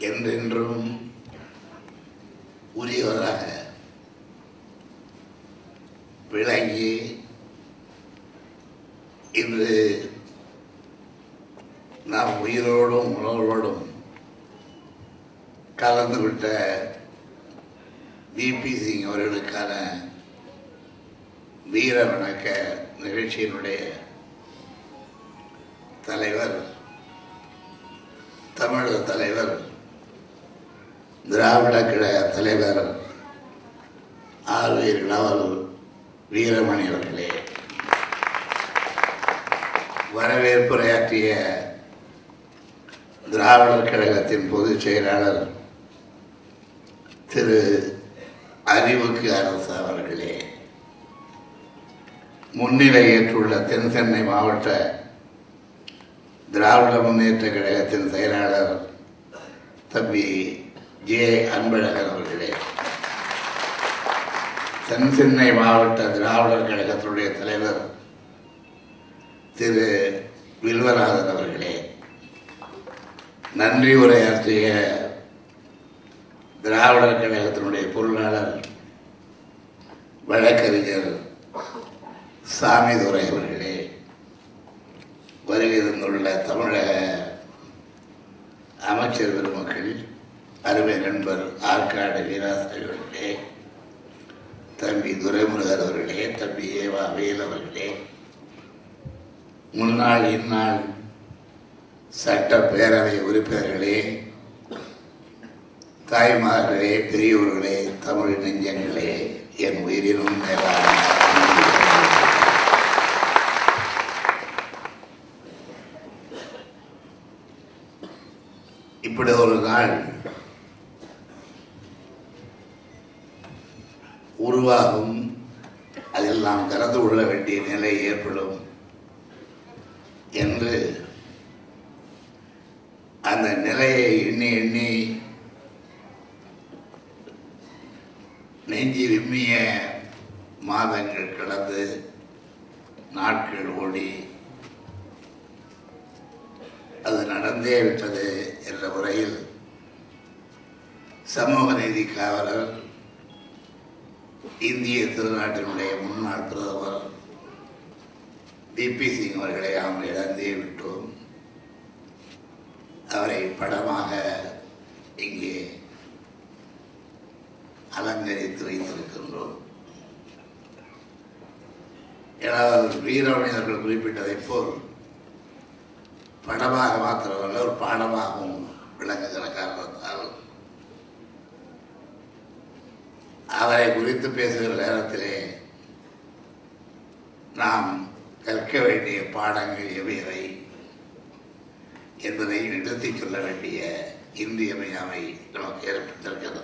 என்றென்றும் உரியவராக விளங்கி இன்று நாம் உயிரோடும் உணர்வோடும் கலந்துவிட்ட விபி சிங் அவர்களுக்கான வீர வணக்க நிகழ்ச்சியினுடைய தலைவர் தமிழக தலைவர் திராவிட கழக தலைவர் ஆறு நவல் வீரமணி அவர்களே. வரவேற்புரையாற்றிய திராவிடர் கழகத்தின் பொதுச் செயலாளர் திரு அறிவுக்கு அரசு அவர்களே. முன்னிலை ஏற்றுள்ள தென் சென்னை மாவட்ட திராவிட முன்னேற்ற கழகத்தின் செயலாளர் தம்பி ஜே அன்பழகன் அவர்களே. தென்சென்னை மாவட்ட திராவிடர் கழகத்தினுடைய தலைவர் திரு வில்வநாதன் அவர்களே. நன்றி உரையாற்றிய திராவிடர் கழகத்தினுடைய பொருளாளர் வழக்கறிஞர் சாமிதுரை அவர்களே. வருகை தந்துள்ள தமிழக அமைச்சர் பெருமக்கள் அருமை நண்பர் ஆற்காடு வீராசாமி தம்பி துரைமுருகர் அவர்களே தம்பி ஏவா வேல் அவர்களே முன்னாள் இந்நாள் சட்டப்பேரவை உறுப்பினர்களே தாய்மார்களே பெரியோர்களே தமிழ் நெஞ்சங்களே என் உயிரினும் மேலான இப்படி ஒரு நாள் உருவாகும். அதில் நாம் கலந்து கொள்ள வேண்டிய நிலை ஏற்படும் என்று அந்த நிலையை எண்ணி எண்ணி நெஞ்சி விம்மிய மாதங்கள் கடந்து நாட்கள் ஓடி அது நடந்தே விட்டது என்ற முறையில் சமூக நீதி காவலர் இந்திய திருநாட்டினுடைய முன்னாள் பிரதமர் பிபி சிங் அவர்களை நாம் இழந்தே விட்டோம் அவரை படமாக இங்கே அலங்கரித்து வைத்திருக்கின்றோம் ஏனால் வீரமணியர்கள் குறிப்பிட்டதைப் போல் படமாக மாத்திரமல்ல ஒரு பாடமாகவும் விளங்குகிற காரணத்தால் அவரை குறித்து பேசுகிற நேரத்திலே நாம் கற்க வேண்டிய பாடங்கள் எவையவை என்பதை எடுத்துச் சொல்ல வேண்டிய இன்றியமையாமை நமக்கு ஏற்பட்டிருக்கிறது.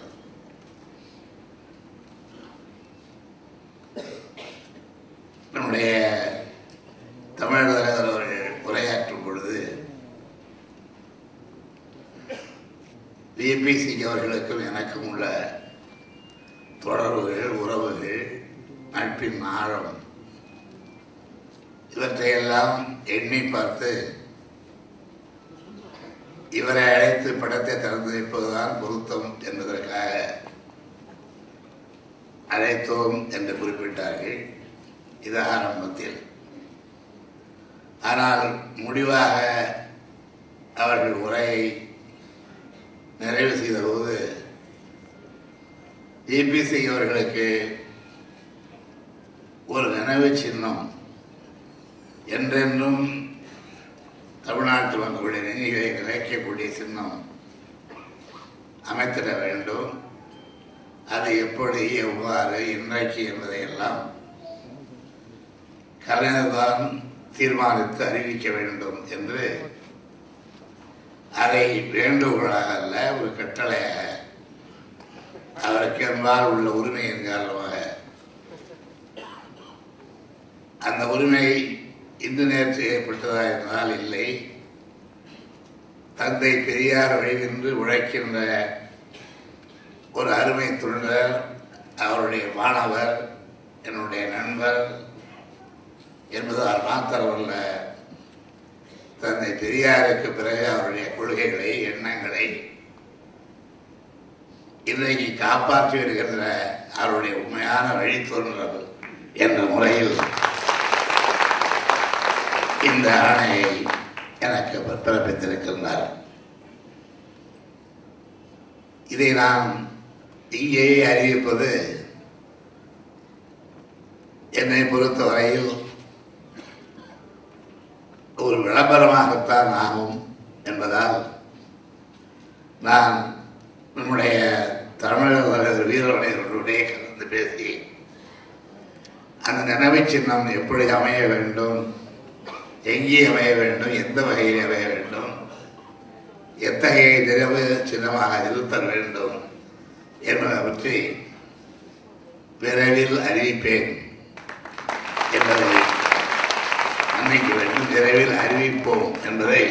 நம்முடைய தமிழக தலைவர் அவர்கள் உரையாற்றும் பொழுது பிபிசி அவர்களுக்கும் எனக்கும் உள்ள தொடர்புகள் உறவுகள் நட்பின் ஆழம் இவற்றையெல்லாம் எண்ணி பார்த்து இவரை அழைத்து படத்தை திறந்து வைப்பதுதான் பொருத்தம் என்பதற்காக அழைத்தோம் என்று குறிப்பிட்டார்கள் இது ஆரம்பத்தில் ஆனால் முடிவாக அவர்கள் உரையை நிறைவு செய்தபோது ஏபிசி அவர்களுக்கு ஒரு நினைவு சின்னம் என்றென்றும் தமிழ்நாட்டு மக்களுடைய நினைவை நிலைக்கக்கூடிய சின்னம் அமைத்திட வேண்டும். அது எப்படி எவ்வாறு இன்றைக்கு என்பதையெல்லாம் கலைஞர்தான் தீர்மானித்து அறிவிக்க வேண்டும் என்று அதை வேண்டுகோளாக அல்ல ஒரு கட்டளையாக அவருக்கு என்பால் உள்ள உரிமையின் காரணமாக அந்த உரிமை இந்து நேர்ச்சி ஏற்பட்டதா என்றால் இல்லை. தந்தை பெரியார் வழிநின்று உழைக்கின்ற ஒரு அருமை தொண்டர் அவருடைய மாணவர் என்னுடைய நண்பர் என்பதால் மாத்திரமல்ல தந்தை பெரியாருக்கு பிறகு அவருடைய கொள்கைகளை எண்ணங்களை இன்றைக்கு காப்பாற்றி வருகின்ற அவருடைய உண்மையான வழித்தோன்றல் என்ற முறையில் இந்த ஆணையை எனக்கு பிறப்பித்திருக்கின்றார். இதை நான் இங்கேயே அறிவிப்பது என்னை பொறுத்தவரையில் ஒரு விளம்பரமாகத்தான் ஆகும் என்பதால் நான் நம்முடைய தமிழக தலைவர் வீரவனையர்களுடைய கலந்து பேசி அந்த நினைவு சின்னம் எப்படி அமைய வேண்டும் எங்கே அமைய வேண்டும் எந்த வகையில் அமைய வேண்டும் எத்தகைய நினைவு சின்னமாக இருத்தல் வேண்டும் என்பதை பற்றி விரைவில் அறிவிப்பேன் என்பதை அன்னைக்கு வேண்டும். விரைவில் அறிவிப்போம் என்பதை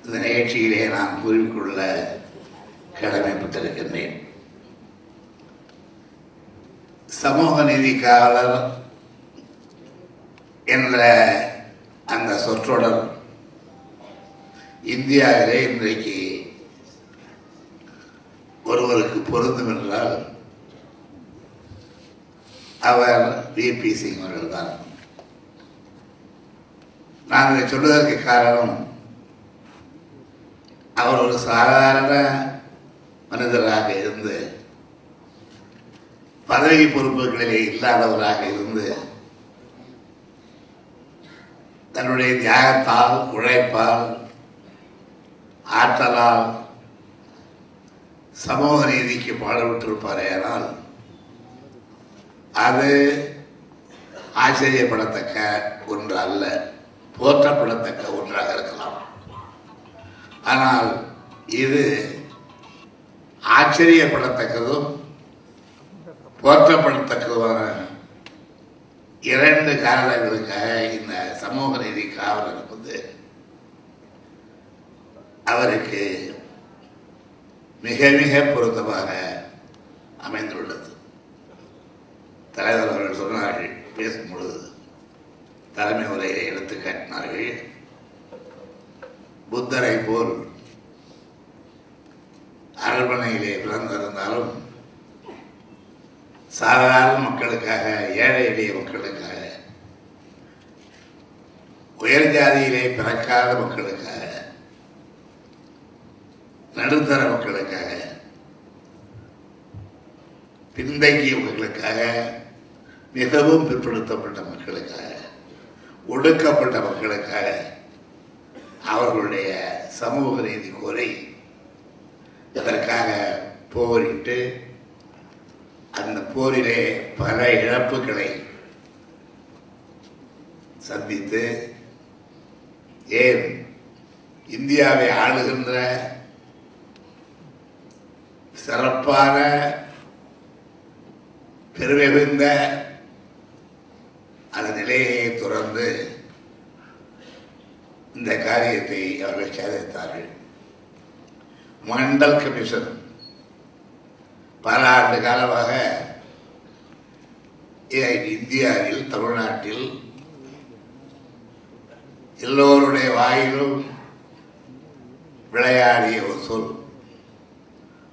இந்த நிகழ்ச்சியிலே நான் கூறிக்கொள்ள கடமைப்பட்டிருக்கின்றேன் சமூக நீதி என்ற அந்த சொற்றொடர் இந்தியாவிலே இன்றைக்கு ஒருவருக்கு பொருந்தும் என்றால் அவர் விபி சிங் அவர்கள் தான் நான் இதை சொல்வதற்கு காரணம் அவர் ஒரு சாதாரண மனிதராக இருந்து பதவி பொறுப்புகளிலே இல்லாதவராக இருந்து தன்னுடைய தியாகத்தால் உழைப்பால் ஆற்றலால் சமூக நீதிக்கு பாடுபட்டிருப்பாரேயானால் அது ஆச்சரியப்படத்தக்க ஒன்று அல்ல போற்றப்படத்தக்க ஒன்றாக இருக்கலாம். ஆனால் இது ஆச்சரியப்படத்தக்கதும் போற்றப்படத்தக்கதுமான இரண்டு காரணங்களுக்காக இந்த சமூக நீதி காவலர் வந்து அவருக்கு மிக மிக பொருத்தமாக அமைந்துள்ளது. தலைவர் அவர்கள் சொன்னார்கள் பேசும் பொழுது தலைமை உரையை எடுத்து காட்டினார்கள் புத்தரை போல் அரண்மனையிலே பிறந்திருந்தாலும் சாதாரண மக்களுக்காக ஏழை எளிய மக்களுக்காக உயர் ஜாதியிலே பிறக்காத மக்களுக்காக நடுத்தர மக்களுக்காக பின்தங்கிய மக்களுக்காக மிகவும் பிற்படுத்தப்பட்ட மக்களுக்காக ஒடுக்கப்பட்ட மக்களுக்காக அவர்களுடைய சமூக நீதி கோரி இதற்காக போரிட்டு அந்த போரிலே பல இழப்புகளை சந்தித்து ஏன் இந்தியாவை ஆளுகின்ற சிறப்பான பெருமை மிகுந்த அந்த நிலையை துறந்து இந்த காரியத்தை அவர்கள் சாதித்தார்கள் மண்டல் கமிஷன் பல ஆண்டு காலமாக இந்தியாவில் தமிழ்நாட்டில் எல்லோருடைய வாயிலும் விளையாடிய ஒரு சொல்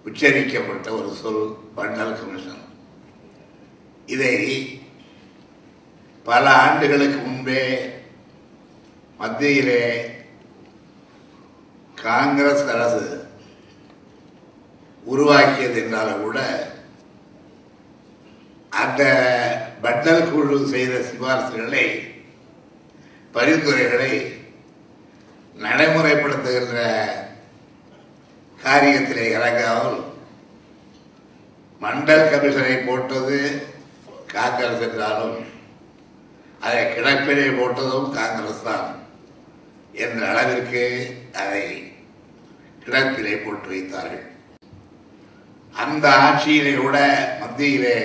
உச்சரிக்கப்பட்ட ஒரு சொல் பண்டல் கமிஷன். இதை பல ஆண்டுகளுக்கு முன்பே மத்தியிலே காங்கிரஸ் அரசு உருவாக்கியது என்றாலும் கூட அந்த பட்டல் குழு செய்த சிபாரிசுகளை பரிந்துரைகளை நடைமுறைப்படுத்துகின்ற காரியத்திலே இறங்காமல் மண்டல் கமிஷனை போட்டது காங்கிரஸ் என்றாலும் அதை கிடப்பிலே போட்டதும் காங்கிரஸ் தான் என்ற அளவிற்கு அதை கிடப்பிலே போட்டு வைத்தார்கள். அந்த ஆட்சியிலே கூட மத்தியிலே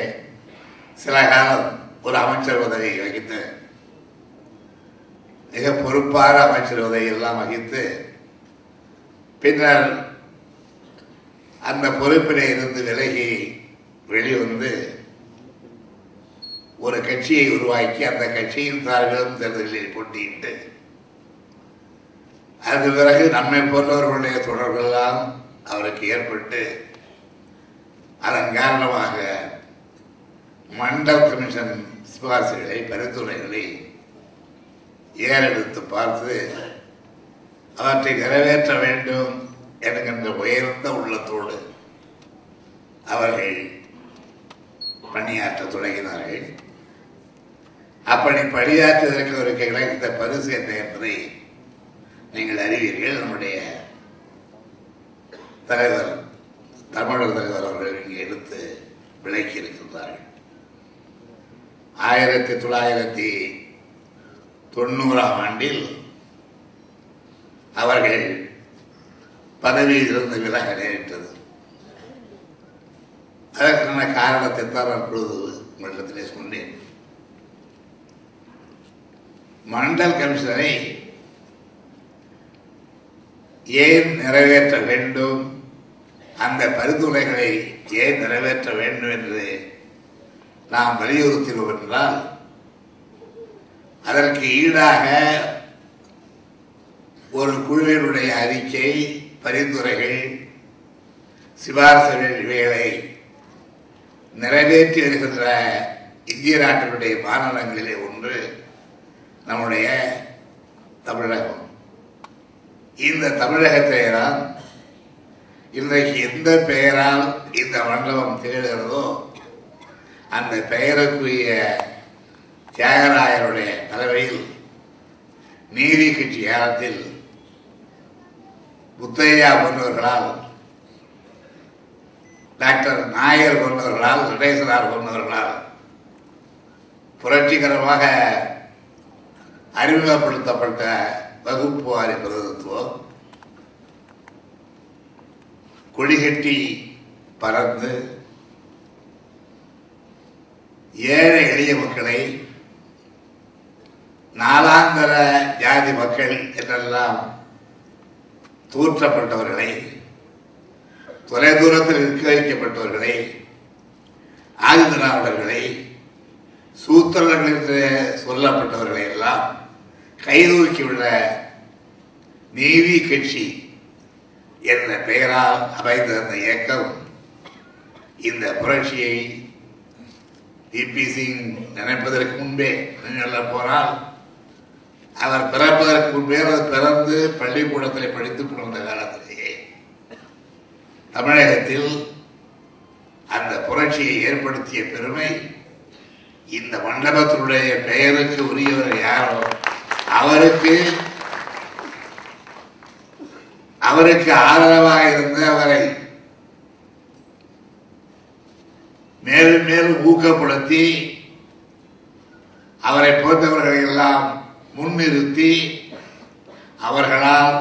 சில காலம் ஒரு அமைச்சர் பதவி வகித்து மிக பொறுப்பாக அமைச்சர் பதவி எல்லாம் வகித்து பின்னர் அந்த பொறுப்பிலே இருந்து விலகி வெளிவந்து ஒரு கட்சியை உருவாக்கி அந்த கட்சியின் சார்பிலும் தேர்தலில் போட்டியிட்டு அது பிறகு நம்மை போன்றவர்களுடைய தொடர்பெல்லாம் அவருக்கு ஏற்பட்டு அதன் காரணமாக மண்டல் கமிஷன் சிபாரிசுகளை பரிந்துரைகளை ஏறெடுத்து பார்த்து அவற்றை நிறைவேற்ற வேண்டும் என்கின்ற உயர்ந்த உள்ளத்தோடு அவர்கள் பணியாற்ற தொடங்கினார்கள். அப்படி பணியாற்றுவதற்கு ஒரு கிடைத்த பரிசு என்ன என்பதை நீங்கள் அறிவீர்கள். நம்முடைய தலைவர் தமிழர் தலைவர் அவர்கள் இங்கே எடுத்து விளக்கி இருக்கின்றார்கள். ஆயிரத்தி தொள்ளாயிரத்தி தொண்ணூறாம் ஆண்டில் அவர்கள் பதவியில் இருந்து விலக நேரிட்டது அதற்கான காரணத்தை தான் அப்பொழுது உங்களிடத்திலே சொன்னேன். மண்டல் கமிஷனரை ஏன் நிறைவேற்ற வேண்டும்? அந்த பரிந்துரைகளை ஏன் நிறைவேற்ற வேண்டும் என்று நாம் வலியுறுத்தினோம் என்றால் அதற்கு ஈடாக ஒரு குழுவினுடைய அறிக்கை பரிந்துரைகள் சிபாரசுகள் இவைகளை நிறைவேற்றி வருகின்ற இந்திய நாட்டினுடைய மாநிலங்களிலே ஒன்று நம்முடைய தமிழகம். இந்த தமிழகத்திலே தான் இன்றைக்கு எந்த பெயரால் இந்த மண்டபம் தேடுகிறதோ அந்த பெயருக்குரிய தியாகராயருடைய தலைமையில் நீதி கட்சி காலத்தில் முத்தையா போன்றவர்களால் டாக்டர் நாயர் போன்றவர்களால் நடேசனார் போன்றவர்களால் புரட்சிகரமாக அறிமுகப்படுத்தப்பட்ட வகுப்பு வாரி பிரதித்துவம் கொடிகட்டி பறந்து ஏழை எளிய மக்களை நாலாந்தர ஜாதி மக்கள் என்றெல்லாம் தூற்றப்பட்டவர்களை தொலைதூரத்தில் இருக்க வைக்கப்பட்டவர்களை ஆயுதனாளர்களை சூத்திரர்கள் என்று சொல்லப்பட்டவர்களை எல்லாம் கைதூக்கியுள்ள நீதி கட்சி என்ற பெயரால் அமைந்த அந்த இயக்கம்? இந்த புரட்சியை டிபி சிங் நினைப்பதற்கு முன்பே சொல்ல போனால் அவர் பிறப்பதற்கு முன்பே அவர் பிறந்து பள்ளிக்கூடத்தில் படித்துக் கொண்டிருந்த காலத்திலேயே தமிழகத்தில் அந்த புரட்சியை ஏற்படுத்திய பெருமை இந்த மண்டபத்தினுடைய பெயருக்கு உரியவர் யாரோ? அவருக்கு அவருக்கு ஆதரவாக இருந்து அவரை மேலும் மேலும் ஊக்கப்படுத்தி அவரை போன்றவர்களை எல்லாம் முன்னிறுத்தி அவர்களால்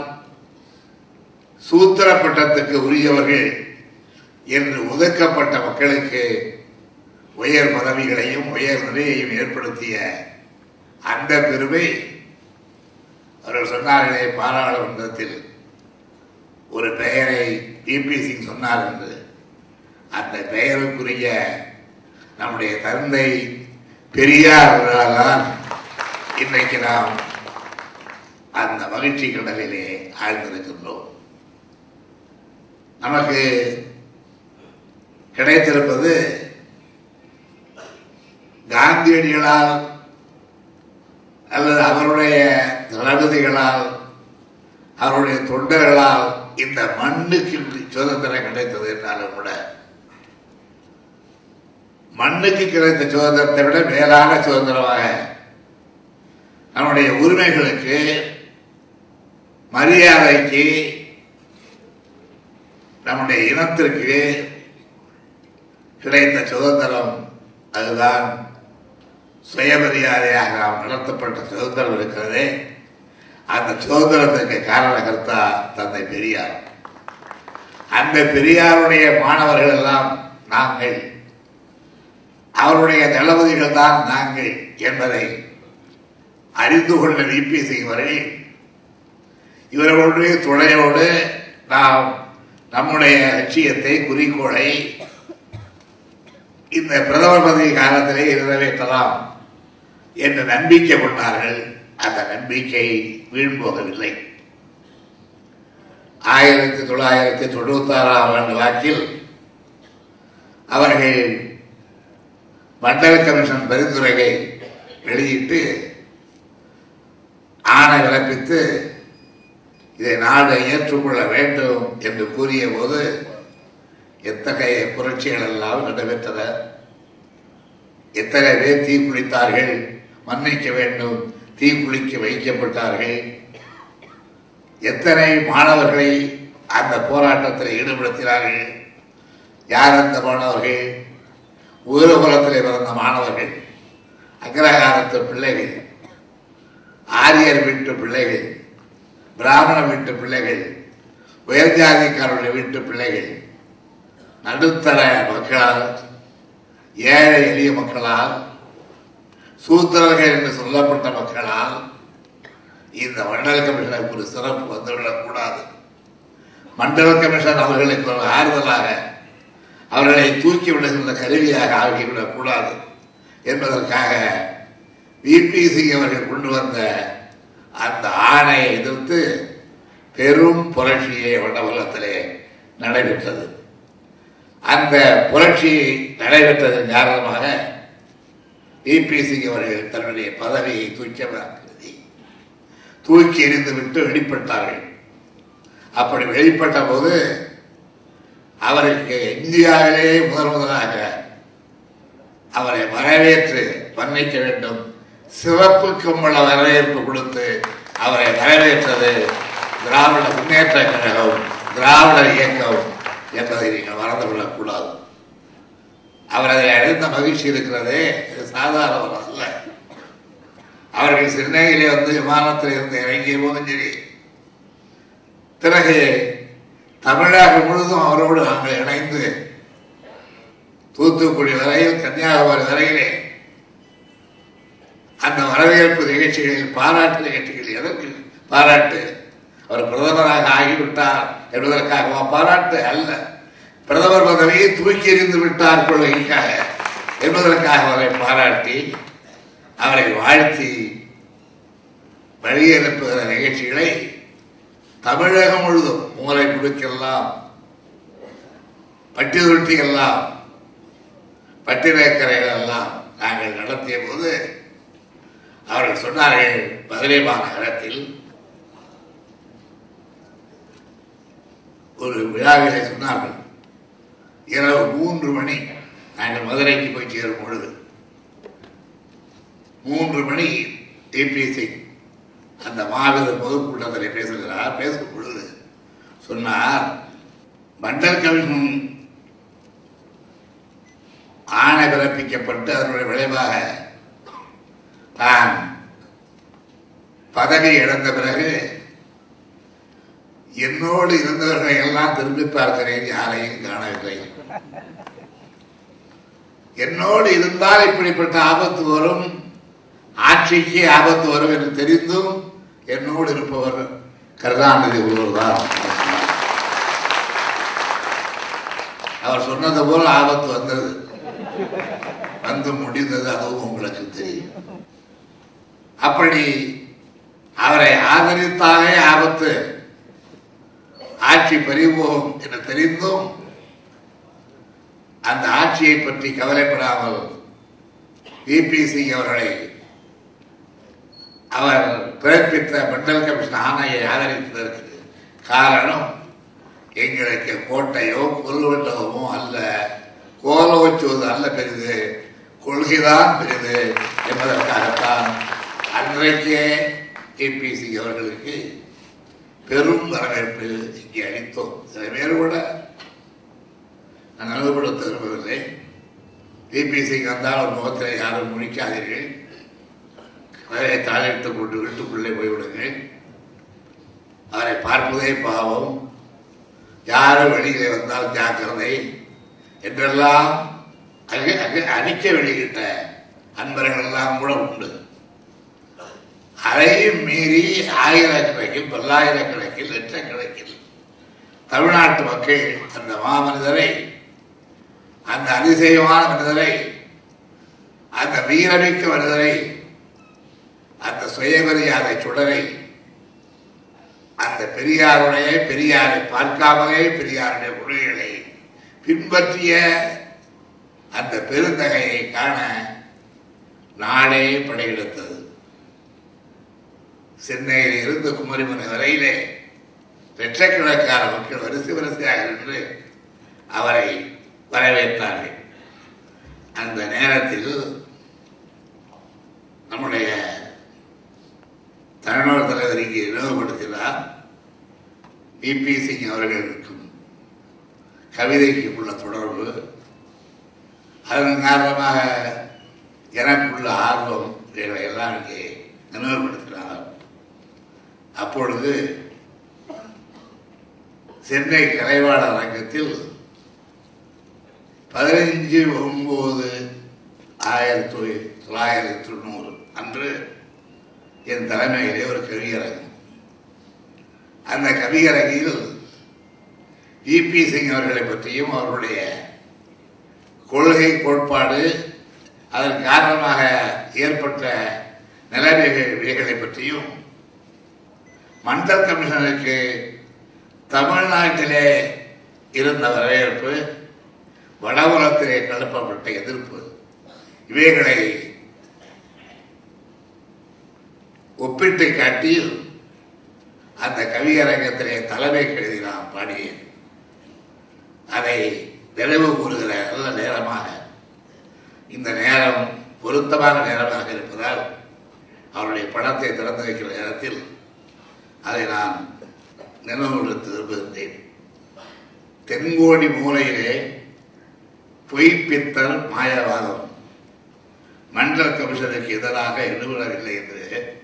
சூத்திர பட்டத்துக்கு உரியவர்கள் என்று ஒதுக்கப்பட்ட மக்களுக்கு உயர் பதவிகளையும் உயர் நிலையையும் ஏற்படுத்திய அந்த பெருமை அவர்கள் சொன்னார்களே பாராளுமன்றத்தில். ஒரு பெயரை டிபி சிங் சொன்னார் என்று. அந்த பெயருக்குரிய நம்முடைய தந்தை பெரியார் அவர்களால் இன்றைக்கு நாம் அந்த மகிழ்ச்சி கடலிலே ஆழ்ந்திருக்கின்றோம். நமக்கு கிடைத்திருப்பது காந்தியடிகளால் அல்லது அவருடைய தளபதிகளால் அவருடைய தொண்டர்களால் இந்த மண்ணுக்கு சுதந்திரம் கிடைத்தது என்னாலும் கூட மண்ணுக்கு கிடைத்த சுதந்திரத்தை விட மேலான சுதந்திரமாக நம்முடைய உரிமைகளுக்கு மரியாதைக்கு நம்முடைய இனத்திற்கு கிடைத்த சுதந்திரம் அதுதான் சுயமரியாதையாக நாம் நடத்தப்பட்ட சுதந்திரம் இருக்கிறதே. அந்த சுதந்திரத்துக்கு காரணகர்த்தா தந்தை பெரியார். அந்த பெரியாருடைய மாணவர்கள் எல்லாம் நாங்கள். அவருடைய தளபதிகள் தான் நாங்கள் என்பதை அறிந்து கொண்ட விபி சிங் அவர்கள் இவர்களுடைய துணையோடு நாம் நம்முடைய லட்சியத்தை குறிக்கோளை இந்த பிரதமர் பதவி காலத்திலே நிறைவேற்றலாம் என்று நம்பிக்கை கொண்டார்கள். அந்த நம்பிக்கை வீழ்போகவில்லை. ஆயிரத்தி தொள்ளாயிரத்தி தொண்ணூத்தாறாம் ஆண்டு வாக்கில் அவர்கள் மண்டல கமிஷன் பரிந்துரையை வெளியிட்டு ஆணை பிறப்பித்து இதை நாடு ஏற்றுக்கொள்ள வேண்டும் என்று கூறிய போது எத்தகைய புரட்சிகள் எல்லாம் நடைபெற்றன? எத்தனை பேர் தீக்குளித்தார்கள் மன்னிக்க வேண்டும். தீக்குளிக்க வைக்கப்பட்டார்கள். எத்தனை மாணவர்களை அந்த போராட்டத்தில் ஈடுபடுத்தினார்கள்? யார் அந்த மாணவர்கள்? உயிரபுரத்தில் பிறந்த மாணவர்கள் அக்ரஹாரத்து பிள்ளைகள் ஆரியர் வீட்டு பிள்ளைகள் பிராமண வீட்டு பிள்ளைகள் உயர்ஜாதிக்காரருடைய வீட்டு பிள்ளைகள் நடுத்தர மக்களால் ஏழை எளிய மக்களால் சூத்திரர்கள் என்று சொல்லப்பட்ட மக்களால் இந்த மண்டல கமிஷனுக்கு ஒரு சிறப்பு வந்துவிடக்கூடாது மண்டல கமிஷன் அவர்களுக்கு ஒரு ஆறுதலாக அவர்களை தூக்கி விடுகின்ற கருவியாக ஆகிவிடக்கூடாது என்பதற்காக என்பதற்காக சிங் அவர்கள் கொண்டு வந்த அந்த ஆணையை எதிர்த்து பெரும் புரட்சியை வண்டவலத்திலே நடைபெற்றது. அந்த புரட்சி நடைபெற்றதன் காரணமாக ஏபிசிங் அவர்கள் தன்னுடைய பதவியை தூக்கி தூக்கி எறிந்துவிட்டு வெளிப்பட்டார்கள். அப்படி வெளிப்பட்ட போது அவருக்கு இந்தியாவிலே முதல் முதலாக அவரை வரவேற்று வர்ணிக்க வேண்டும். சிவப்பு கும்பல வரவேற்பு கொடுத்து அவரை வரவேற்றது திராவிட முன்னேற்ற கழகம் திராவிட இயக்கம் என்பதை நீங்கள் மறந்துவிடக்கூடாது அவர் அதை அடைந்த மகிழ்ச்சி இருக்கிறதே இது சாதாரணம் அல்ல. அவர்கள் சென்னையிலே வந்து விமானத்தில் இருந்து இறங்கிய போதும் சரி பிறகு தமிழகம் முழுதும் அவரோடு நாங்கள் இணைந்து தூத்துக்குடி வரையில் கன்னியாகுமரி வரையிலே அந்த வரவேற்பு நிகழ்ச்சிகளில் பாராட்டு நிகழ்ச்சிகள் எதற்கு பாராட்டு? அவர் பிரதமராக ஆகிவிட்டார் என்பதற்காக பாராட்டு அல்ல. பிரதமர் பதவியை தூக்கி எறிந்து விட்டார் கொள்கைக்காக என்பதற்காக அவரை பாராட்டி அவரை வாழ்த்தி வழியனுப்புகிற நிகழ்ச்சிகளை தமிழகம் முழுதும் மூளை குடுக்கெல்லாம் பட்டி தொட்டியெல்லாம் பட்டினக்கரைகள் எல்லாம் நாங்கள் நடத்திய போது அவர்கள் சொன்னார்கள் மதுரை மாநகரத்தில் ஒரு விழாவிலே சொன்னார்கள் இரவு மூன்று மணி. நாங்கள் மதுரைக்கு போய் சேரும் பொழுது. மூன்று மணி டிபிசி அந்த மாபெரும் பொதுக்கூட்டத்தில் பேசுகிறார். பேசும் பொழுது சொன்னார் மண்டல் கமிஷன் ஆணை பிறப்பிக்கப்பட்டு அதனுடைய விளைவாக தான் பதவி இழந்த பிறகு என்னோடு இருந்தவர்களை எல்லாம் திரும்பி பார்க்கிறேன். யாரையும் காணவில்லை. என்னோடு இருந்தால் இப்படிப்பட்ட ஆபத்து வரும். ஆட்சிக்கு ஆபத்து வரும் என்று தெரிந்தும் என்னோடு இருப்பவர் கருணாநிதி ஒருவர் தான் அவர் சொன்னது போல ஆபத்து வந்தது. வந்து முடிந்தது அதுவும் உங்களுக்கு தெரியும். அப்படி அவரை ஆதரித்தாலே ஆபத்து. ஆட்சி பறிவோம் என்று தெரிந்தும் அந்த ஆட்சியை பற்றி கவலைப்படாமல் விபிசி அவர்களை அவர் பிறப்பித்த மண்டல் கமிஷன் ஆணையை ஆதரித்ததற்கு காரணம் எங்களுக்கு கோட்டையோ கொல்வெட்டகமோ அல்ல. கோலோச்சுவது அல்ல பெரிது. கொள்கைதான் பெரிது என்பதற்காகத்தான் அன்றைக்கே ஏபிசி அவர்களுக்கு பெரும் வரவேற்பு இங்கே அளித்தோம். சில பேர் கூட நான் அனுபவப்படுத்த விரும்பவில்லை. பிபிசிக்கு வந்தால் அவர் முகத்தில் யாரும் முழிக்காதீர்கள். கதவை தாளிட்டு கொண்டு வீட்டுக்குள்ளே போய்விடுங்கள் அவரை பார்ப்பதே பாவம். யாரும் வெளியிலே வந்தால் ஜாக்கிரதை. என்றெல்லாம் அங்கே அங்கே அணிக்க வெளியிட்ட அன்பர்கள் எல்லாம் கூட உண்டு. அதையும் மீறி ஆயிரக்கணக்கில் பல்லாயிரக்கணக்கில் லட்சக்கணக்கில் தமிழ்நாட்டு மக்கள் அந்த மாமனிதரை அந்த அதிசயமான விடுதலை அந்த வீரமிக்க விடுதலை அந்த சுயமரியாதை சுடரை அந்த பெரியாருடைய பெரியாரை பார்க்காமலே பெரியாருடைய கொள்கைகளை பின்பற்றிய அந்த பெருந்தகையை காண நாடே படையெடுத்தது. சென்னையில் இருந்து குமரிமலை வரையிலே லட்சக்கணக்கான மக்கள் வரிசை வரிசையாக நின்று அவரை வரவேற்றார்கள் அந்த நேரத்தில் நம்முடைய தமிழ்நாடு தலைவர் இங்கே நினைவுபடுத்தினார் பிபி சிங் அவர்களுக்கும் கவிதைக்கு உள்ள தொடர்பு. அதன் காரணமாக எனக்குள்ள ஆர்வம் இவைகளை எல்லாம் இங்கே நினைவுபடுத்தினார். அப்பொழுது சென்னை கலைவாணர் அரங்கத்தில் பதினைஞ்சு ஒம்பது ஆயிரத்தி தொள்ளாயிரத்தி தொண்ணூறு. அன்று என் தலைமையிலே ஒரு கவியரங்கம் அந்த கவியரங்கில் இபி சிங் அவர்களை பற்றியும் அவருடைய கொள்கை கோட்பாடு அதன் காரணமாக ஏற்பட்ட நிலைமைகளை பற்றியும் மண்டல் கமிஷனருக்கு தமிழ்நாட்டிலே இருந்த வரவேற்பு வடவலத்திலே கலப்பப்பட்ட எதிர்ப்பு. இவைகளை ஒப்பிட்டு காட்டி அந்த கவியரங்கத்திலே தலைமை கழுதி நான் பாடியேன் அதை நிறைவு கூறுகிற நல்ல நேரமாக இந்த நேரம் பொருத்தமான நேரமாக இருப்பதால் அவருடைய படத்தை திறந்து வைக்கிற நேரத்தில் அதை நான் நினைவுபடுத்த விரும்புகின்றேன். தென்கோடி மூலையிலே பொய்ப்பித்தல் மாயவாதம். மண்டல கமிஷனுக்கு எதிராக எழுவரவில்லை என்று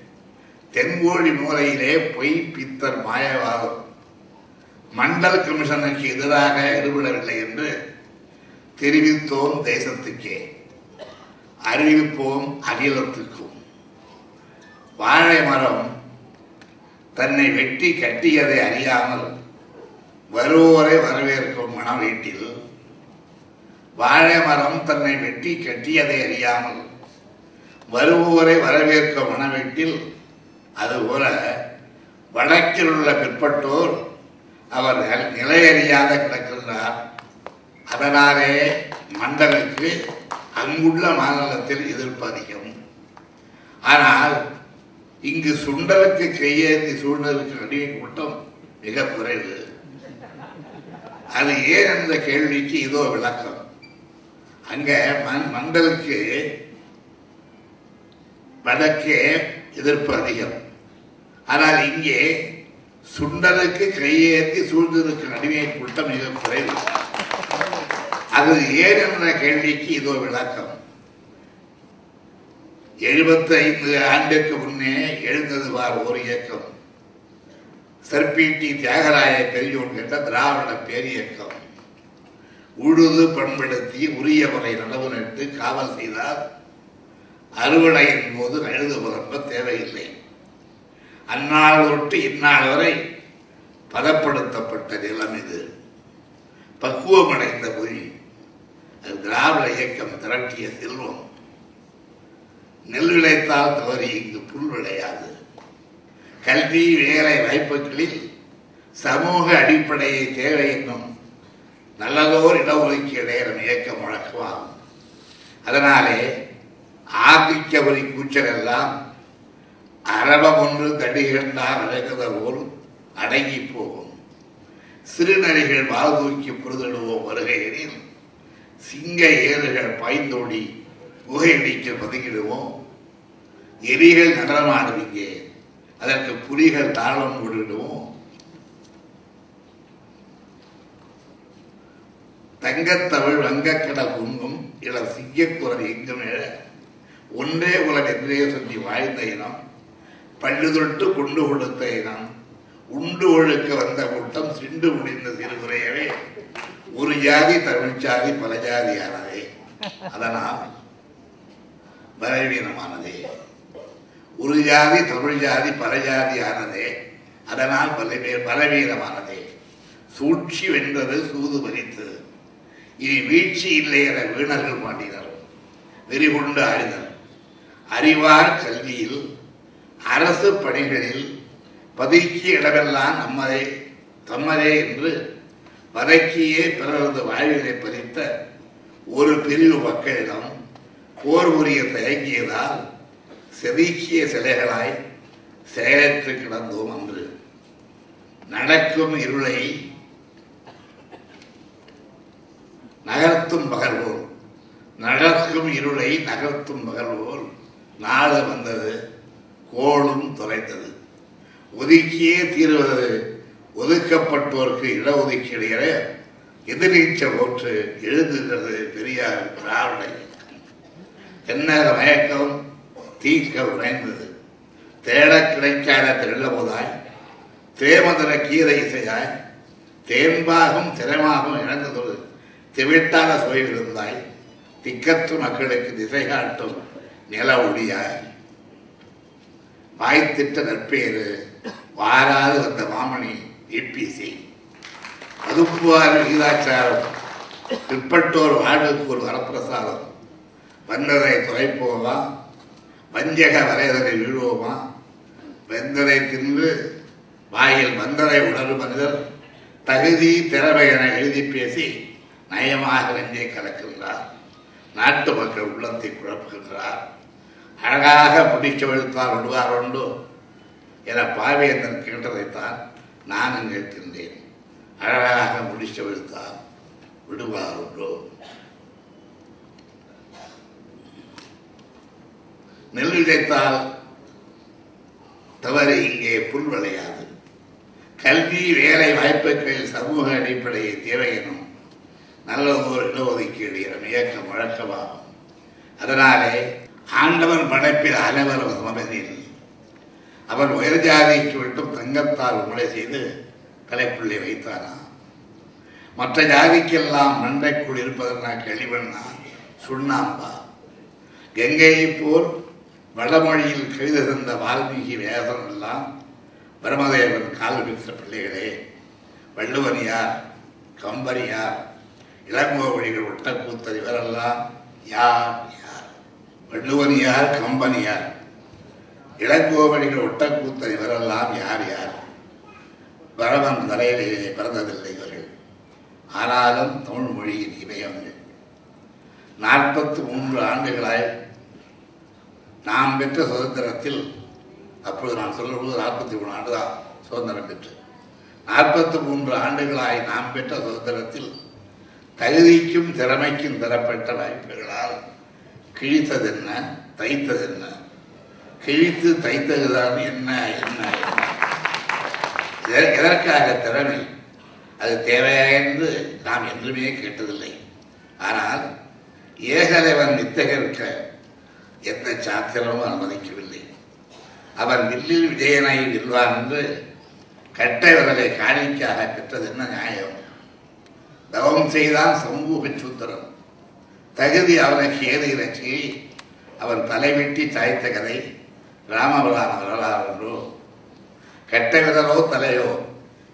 தென்கோழி மூலையிலே பொய் பித்தர் மாயவாதம். மண்டல் கமிஷனுக்கு எதிராக எழுவிடவில்லை என்று தெரிவித்தோம் தேசத்துக்கே. அறிவிப்போம் அகிலத்துக்கும். வாழை மரம் தன்னை வெட்டி கட்டியதை அறியாமல் வருவோரை வரவேற்கும் மன வீட்டில் வாழை மரம் தன்னை வெட்டி கட்டியதை அறியாமல் வருவோரை வரவேற்கும் மனவீட்டில் அதுபோல வடக்கில் உள்ள பிற்பட்டோர் அவர் நிலையறியாத கிடக்கின்றார். அதனாலே மண்டலுக்கு அங்குள்ள மாநிலத்தில் எதிர்ப்பு அதிகம். ஆனால் இங்கு சுண்டலுக்கு கையேந்தி சூழ்நிலைக்கு அடிமை கூட்டம் மிக குறைவு. அது ஏன் என்ற கேள்விக்கு இதோ விளக்கம். அங்க மண்டலுக்கு வடக்கே எதிர்ப்பு அதிகம். ஆனால் இங்கே சுண்டலுக்கு கையேந்தி சூழ்ந்ததுக்கு அடிமை கூட்டம் மிக குறைவு. அது ஏன் என்ற கேள்விக்கு இதோ விளக்கம். எழுபத்தி ஐந்து ஆண்டுக்கு முன்னே எழுந்தது வார் ஒரு இயக்கம். சர்பிடி தியாகராய பெரியோன் என்ற திராவிட பேரியக்கம். உழுது பண்படுத்தி உரிய முறை நடவு நட்டு காவல் செய்தால் அறுவடையின் போது அழுது புலம்ப தேவையில்லை. அந்நாள் தொட்டு இந்நாள் வரை பதப்படுத்தப்பட்ட நிலம் இது. பக்குவமடைந்த மொழி அது திராவிட இயக்கம் திரட்டிய செல்வம். நெல் விளைத்தால் தவறி இங்கு புல் விளையாது. கல்வி வேலை வாய்ப்புகளில் சமூக அடிப்படையை தேவை என்னும் நல்லதோர் இடஒதுக்கீடு நம் இயக்கம் முழக்கமாகும். அதனாலே ஆதிக்கவரி கூச்சல் எல்லாம் அரவம் ஒன்று தடிகண்டால் அழகுத போல் அடங்கி போகும். சிறுநரிகள் வால் தூக்கி புரிதிடுவோம் வருகையில் சிங்க ஏறுகள் பாய்ந்தோடி குகையடிக்க பதுங்கிடுவோம் எலிகள் நடனமாடுவீங்க அதற்கு புலிகள் தாளம் போட்டுவிடுவோம் தங்கத்தமிழ் வங்கக்கடல் குங்கும் இள சிங்கக்குரல் எங்கும் எழ ஒன்றே உலக எதிரே சொல்லி வாழ்ந்த இனம் பள்ளு தொட்டு கொண்டு கொடுத்த இனம் உண்டு ஒழுக்க வந்த கூட்டம் சிண்டு முடிந்த சிறுகுறையவே ஒரு ஜாதி தமிழ் ஜாதி பல ஜாதியானதே. அதனால் பலவீனமானதே. ஒரு ஜாதி தமிழ் ஜாதி பல ஜாதியானதே. அதனால் பலவே பலவீனமானதே. சூழ்ச்சி வென்றது சூது பறித்து. இனி வீழ்ச்சி இல்லை என வீணர்கள் பாண்டினர் வெறிகொண்டு ஆடினர். அறிவார் கல்வியில் அரசு பணிகளில் பதுக்கிய இடமெல்லாம் நம்மதே தம்மதே என்று வதக்கியே பிறரது வாழ்வினை பதித்த ஒரு பிரிவு மக்களிடம் போர் உரிய தயங்கியதால் செதுக்கிய சிலைகளாய் செயலற்று கிடந்தோம் என்று நடக்கும் இருளை நகர்த்தும் பகர்வோர். போல் நடக்கும் இருளை நகர்த்தும் பகர்வோர். நாடு வந்தது கோளும் தொலைத்தது ஒதுக்கியே தீர்வது ஒதுக்கப்பட்டோருக்கு இடஒதுக்கீடுகிற எதிர்நீச்சல் போற்று எழுதுகிறது பெரியார் திராவிட தென்னக மயக்கம் தீக்க உறைந்தது தேட கிடைக்காத திரளமுதாய் தேமதுர கீதை இசையாய் தேன்பாகும் திறமாகவும் இழந்ததொரு திவிட்டான இருந்தாய் திக்கத்து மக்களுக்கு திசை காட்டும் நில ஒளியாய். வாய்த்திட்ட நற்பேறு வாராது வந்த மாமணி ஏபிசி அதுப்புவார் விகிதாச்சாரம் பிற்பட்டோர் வாழ்வுக்கு ஒரு வரப்பிரசாதம். வந்ததை துறைப்போமா வஞ்சக வரைதலை வீழுவோமா? வெந்ததை தின்று வாயில் வந்ததை உணரும் மனிதர் தகுதி திறமை என எழுதி பேசி நயமாக நெஞ்சை கலக்கின்றார். நாட்டு மக்கள் உள்ளத்தை குழப்புகின்றார். அழகாக முடிக்க வெளுத்தால் விடுவார் உண்டு என பாவேந்தன் கேட்டதைத்தான் நானும் கேட்கின்றேன். அழகாக முடிக்க வெளுத்தால் விடுவார் உண்டு. நெல் விதைத்தால் தவறு இங்கே புல் விளையாது. கல்வி வேலை வாய்ப்புகள் சமூக அடிப்படையை தேவை எனும் நல்ல ஒரு இடஒதுக்கீடு எனும் இயக்கம் வழக்கமாகும். அதனாலே ஆண்டவன் படைப்பில் அனைவர் சமபெனில் அவன் உயர் ஜாதிக்கு விட்டும் தங்கத்தால் உங்களை செய்து தலைப்புள்ளி வைத்தாராம் மற்ற ஜாதிக்கெல்லாம் மண்டைக்குள் இருப்பதனா கழிவண்ணா சுண்ணாம்பா. கங்கையை போல் வடமொழியில் கவிதை தந்த வால்மீகி வேதம் எல்லாம் பிரமதேவன் கால் பிள்ளைகளே வள்ளுவன் யார்? இளமுக வழிகள் இளங்கோவழிகள் ஒட்டக்கூத்தர் இவரெல்லாம் யார் யார்? வள்ளுவன் யார் கம்பன் யார்? இளங்கோவழிகள் ஒட்டக்கூத்தர் இவரெல்லாம் யார் யார்? பரவன் தலையிலே பிறந்ததில்லை இவர்கள் ஆனாலும் தமிழ் மொழியின் இமயங்கள் நாற்பத்தி மூன்று ஆண்டுகளாய் நாம் பெற்ற சுதந்திரத்தில் அப்பொழுது நான் சொல்லும்போது நாற்பத்தி மூணு ஆண்டு தான் சுதந்திரம் பெற்று. நாற்பத்தி மூன்று ஆண்டுகளாய் நாம் பெற்ற சுதந்திரத்தில் தகுதிக்கும் திறமைக்கும் தரப்பட்ட வாய்ப்புகளால் கிழித்ததென்ன தைத்ததென்ன? கிழித்து தைத்ததுதான் என்ன என்ன? எதற்காக திறமை? அது தேவையா என்று நாம் என்றுமே கேட்டதில்லை. ஆனால் ஏகலைவன் வித்தகர்க்க எந்த சாத்திரமும் அனுமதிக்கவில்லை. அவன் வில்லில் விஜயனை வில்வான் என்று கட்டை விரலை காணிக்காக பெற்றது என்ன நியாயம்? தவம் செய்தான் சமூக சூத்திரன் தகுதி அவனுக்கு ஏது இறச்சி அவன் தலைவெட்டி சாய்த்த கதை ராமபுராண வரலாறு கெட்ட விதலோ தலையோ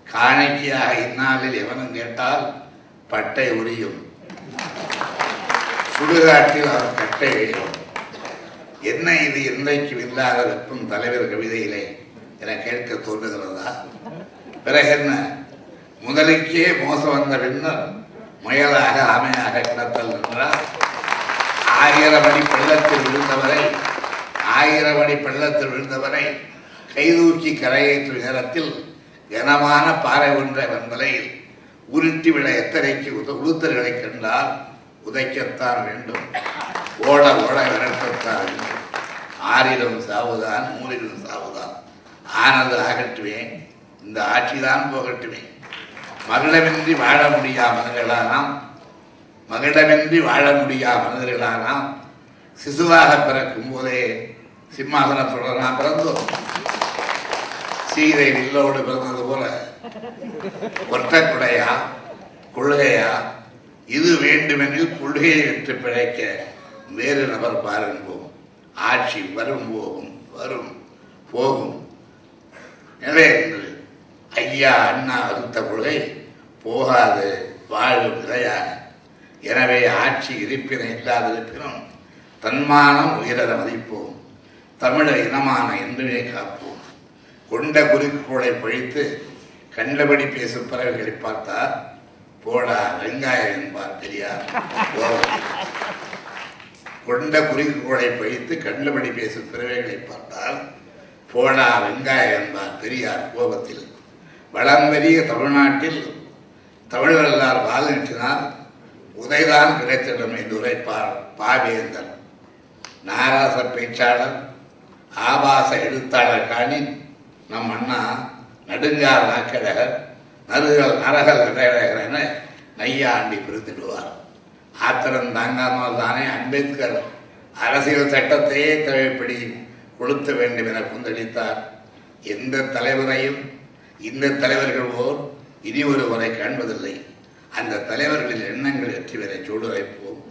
காணிக்கையாக இந்நாளில் எவனும் கேட்டால் பட்டை உரியும். சுடுகாட்டில் அவன் கட்டை வையும் என்ன இது இன்றைக்கு இல்லாத வெப்பம் தலைவர் கவிதையிலே என கேட்க தோன்றுகிறதா? பிறகு என்ன? முதலுக்கே மோசம் வந்த பின்னர் முயலாக ஆமையாக கிடத்தல் என்றால் ஆயிரம் அடி பள்ளத்தில் விழுந்தவரை ஆயிரம் அடி பள்ளத்தில் விழுந்தவரை கைதூக்கி கரையேற்றும் நேரத்தில் கனமான பாறை ஒன்றை வெண்மலையில் உருட்டி விட எத்தனைக்கு உத உளுத்தர்களை கண்டால் உதைக்கத்தான் வேண்டும். ஓட ஓட விரட்டத்தான் வேண்டும். ஆறிலும் சாவுதான் மூலிலும் சாவுதான். ஆனது ஆகட்டுமே இந்த ஆட்சிதான் போகட்டுமே. மகளமின்றி வாழ முடியா மனிதர்களானாம் மகளிடமின்றி வாழ முடியா மனிதர்களானாம் சிசுவாக பிறக்கும் போதே சிம்மாசனத்துடன் பிறந்தோம். சீதை வில்லோடு பிறந்தது போல ஒற்றக்குடையா கொள்கையா? இது வேண்டுமெனில் கொள்கையை விட்டு பிழைக்க வேறு நபர் பாரும்போம் ஆட்சி வரும் போகும் வரும் போகும். ஐயா அண்ணா வகுத்த கொள்கை போகாது வாழும் நிலையாக. எனவே ஆட்சி இருப்பின இல்லாதிருப்பினும் தன்மானம் உயரத மதிப்போம். தமிழர் இனமான என்றுமே காப்போம். கொண்ட குறிக்கோளை பழித்து கண்டபடி பேசும் பறவைகளை பார்த்தால் போடா வெங்காயம் என்பார் பெரியார். கொண்ட குறிக்கோளை பழித்து கண்டபடி பேசும் பிறவைகளை பார்த்தால் போடா வெங்காயம் என்பார் பெரியார் கோபத்தில். வளம் பெரிய தமிழ்நாட்டில் தமிழர்களால் எல்லார் வால் உதைதான் கிடைத்திடும் என்று உரைப்பார் பாவேந்தர். நாராச பேச்சாளர் ஆபாச எழுத்தாளர் காணி நம் அண்ணா நடுங்கால் நாக்கடகர் நறுகள் நரகல் நடையழகர் என நையாண்டி பிரித்திடுவார். ஆத்திரம் தாங்காமல் தானே அம்பேத்கர் அரசியல் சட்டத்தையே தேவைப்படி கொளுத்த வேண்டும் என கொந்தளித்தார். எந்த தலைவரையும் இந்த தலைவர்கள் ஓர் இனி ஒருவரை காண்பதில்லை. அந்த தலைவர்களின் எண்ணங்கள் வெற்றி பெற சூடுரைப்போம்.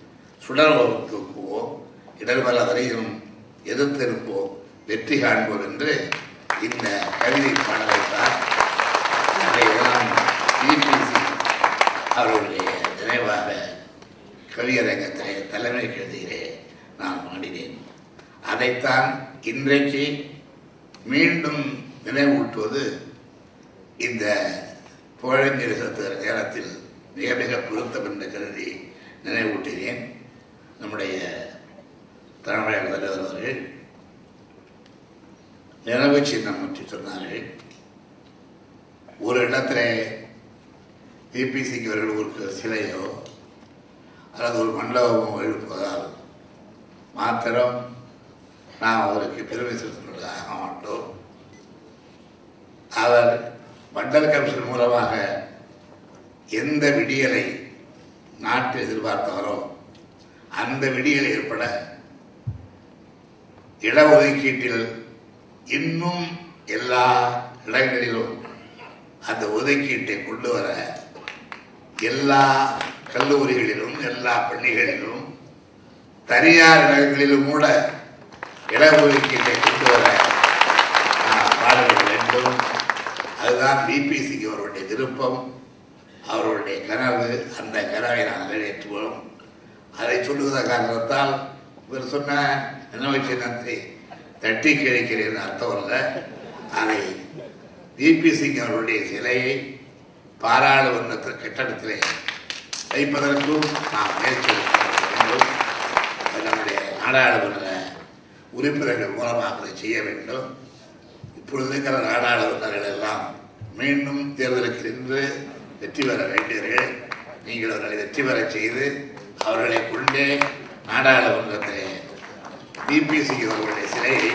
சுடர்வோம் தூக்குவோம். இடர்பல வரையும் எதிர்த்திருப்போம். வெற்றி காண்போம் என்று இந்த கவிதை பாடலைத்தான் தான் பிபிசி அவர்களுடைய நினைவாக கவியரங்கத்திலே தலைமை கருதியிலே நான் பாடினேன். அதைத்தான் இன்றைக்கு மீண்டும் நினைவூட்டுவது இந்த புகழஞ்சலி செலுத்துகிற நேரத்தில் மிக மிக பொருத்தம் என்று கருதி நினைவூட்டினேன் நம்முடைய தமிழக தலைவர் அவர்கள் நினைவு சின்னம் பற்றி சொன்னார்கள். ஒரு இடத்துல பிபிசிக்கு அவர்கள் ஒரு சிலையோ அல்லது ஒரு மண்டபமோ எழுப்பதால் மாத்திரம் நாம் அவருக்கு பெருமை செலுத்துவதாக மாட்டோம் அவர் மண்டல கமிஷன் மூலமாக எந்த விடியலை நாட்டு எதிர்பார்த்தவரோ அந்த விடியல் ஏற்பட இடஒதுக்கீட்டில் இன்னும் எல்லா இடங்களிலும் அந்த ஒதுக்கீட்டை கொண்டு வர எல்லா கல்லூரிகளிலும் எல்லா பள்ளிகளிலும் தனியார் இடங்களிலும் கூட இடஒதுக்கீட்டை கொண்டு வர அதுதான் பிபிசிக்கு அவருடைய விருப்பம் அவருடைய கனவு. அந்த கனவை நான் நிறைவேற்றுவோம். அதை சொல்லுகிற காரணத்தால் இவர் சொன்ன நினைவு சின்னத்தை தட்டி கிடைக்கிறேன் அர்த்தம் இல்லை அதை பிபிசிக்கு அவருடைய சிலையை பாராளுமன்ற கட்டடத்திலே வைப்பதற்கும் நாம் முயற்சி நம்முடைய நாடாளுமன்ற உறுப்பினர்கள் மூலமாக அதை செய்ய வேண்டும். இப்பொழுதுங்கிற இருக்கிற நாடாளுமன்றங்கள் எல்லாம் மீண்டும் தேர்தலுக்கு நின்று வெற்றி பெற வேண்டியவர்கள் நீங்கள் அவர்களை வெற்றி பெற செய்து அவர்களை கொண்டே நாடாளுமன்றத்திலே பிபிசிக்கு அவர்களுடைய சிலையை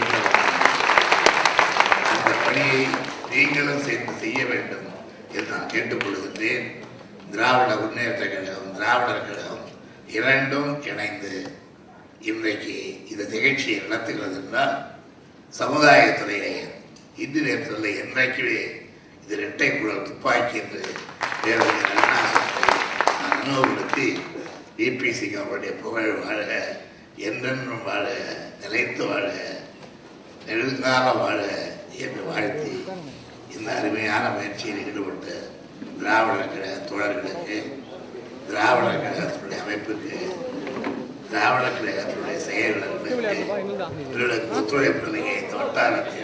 அந்த பணியை நீங்களும் சேர்ந்து செய்ய வேண்டும் என்று நான் கேட்டுக்கொள்கின்றேன். திராவிட முன்னேற்ற கழகம் திராவிடர் கழகம் இரண்டும் இணைந்து இன்றைக்கு இந்த நிகழ்ச்சியை நடத்துகிறது என்றால் சமுதாயத்துறையிலே இந்து நேரத்தில் என்றைக்குமே இது இரட்டை குழல் துப்பாக்கி என்று தேவையான அண்ணா சொன்னதை நான் நினைவுபடுத்தி அவருடைய புகழ் வாழ என்றென்றும் வாழ நிலைத்து வாழ நெடுங்கால வாழ என்று வாழ்த்தி இந்த அருமையான முயற்சியில் ஈடுபட்ட திராவிடர் கழக தோழர்களுக்கு திராவிடர் கழகத்தினுடைய அமைப்புக்கு திராவிடர் கழகத்தினுடைய செயல்களுக்கு இவர்களுக்கு ஒத்துழைப்பு நிலையை இந்த வட்டாரத்தில்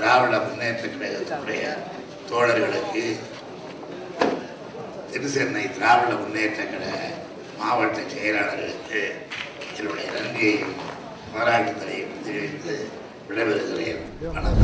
திராவிட முன்னேற்ற கழகத்தினுடைய தோழர்களுக்கு திருச்சென்னை திராவிட முன்னேற்ற கழக மாவட்ட செயலாளர்களுக்கு என்னுடைய நன்றியையும் பாராட்டுதலையும் தெரிவித்து விடைபெறுகிறேன். வணக்கம்.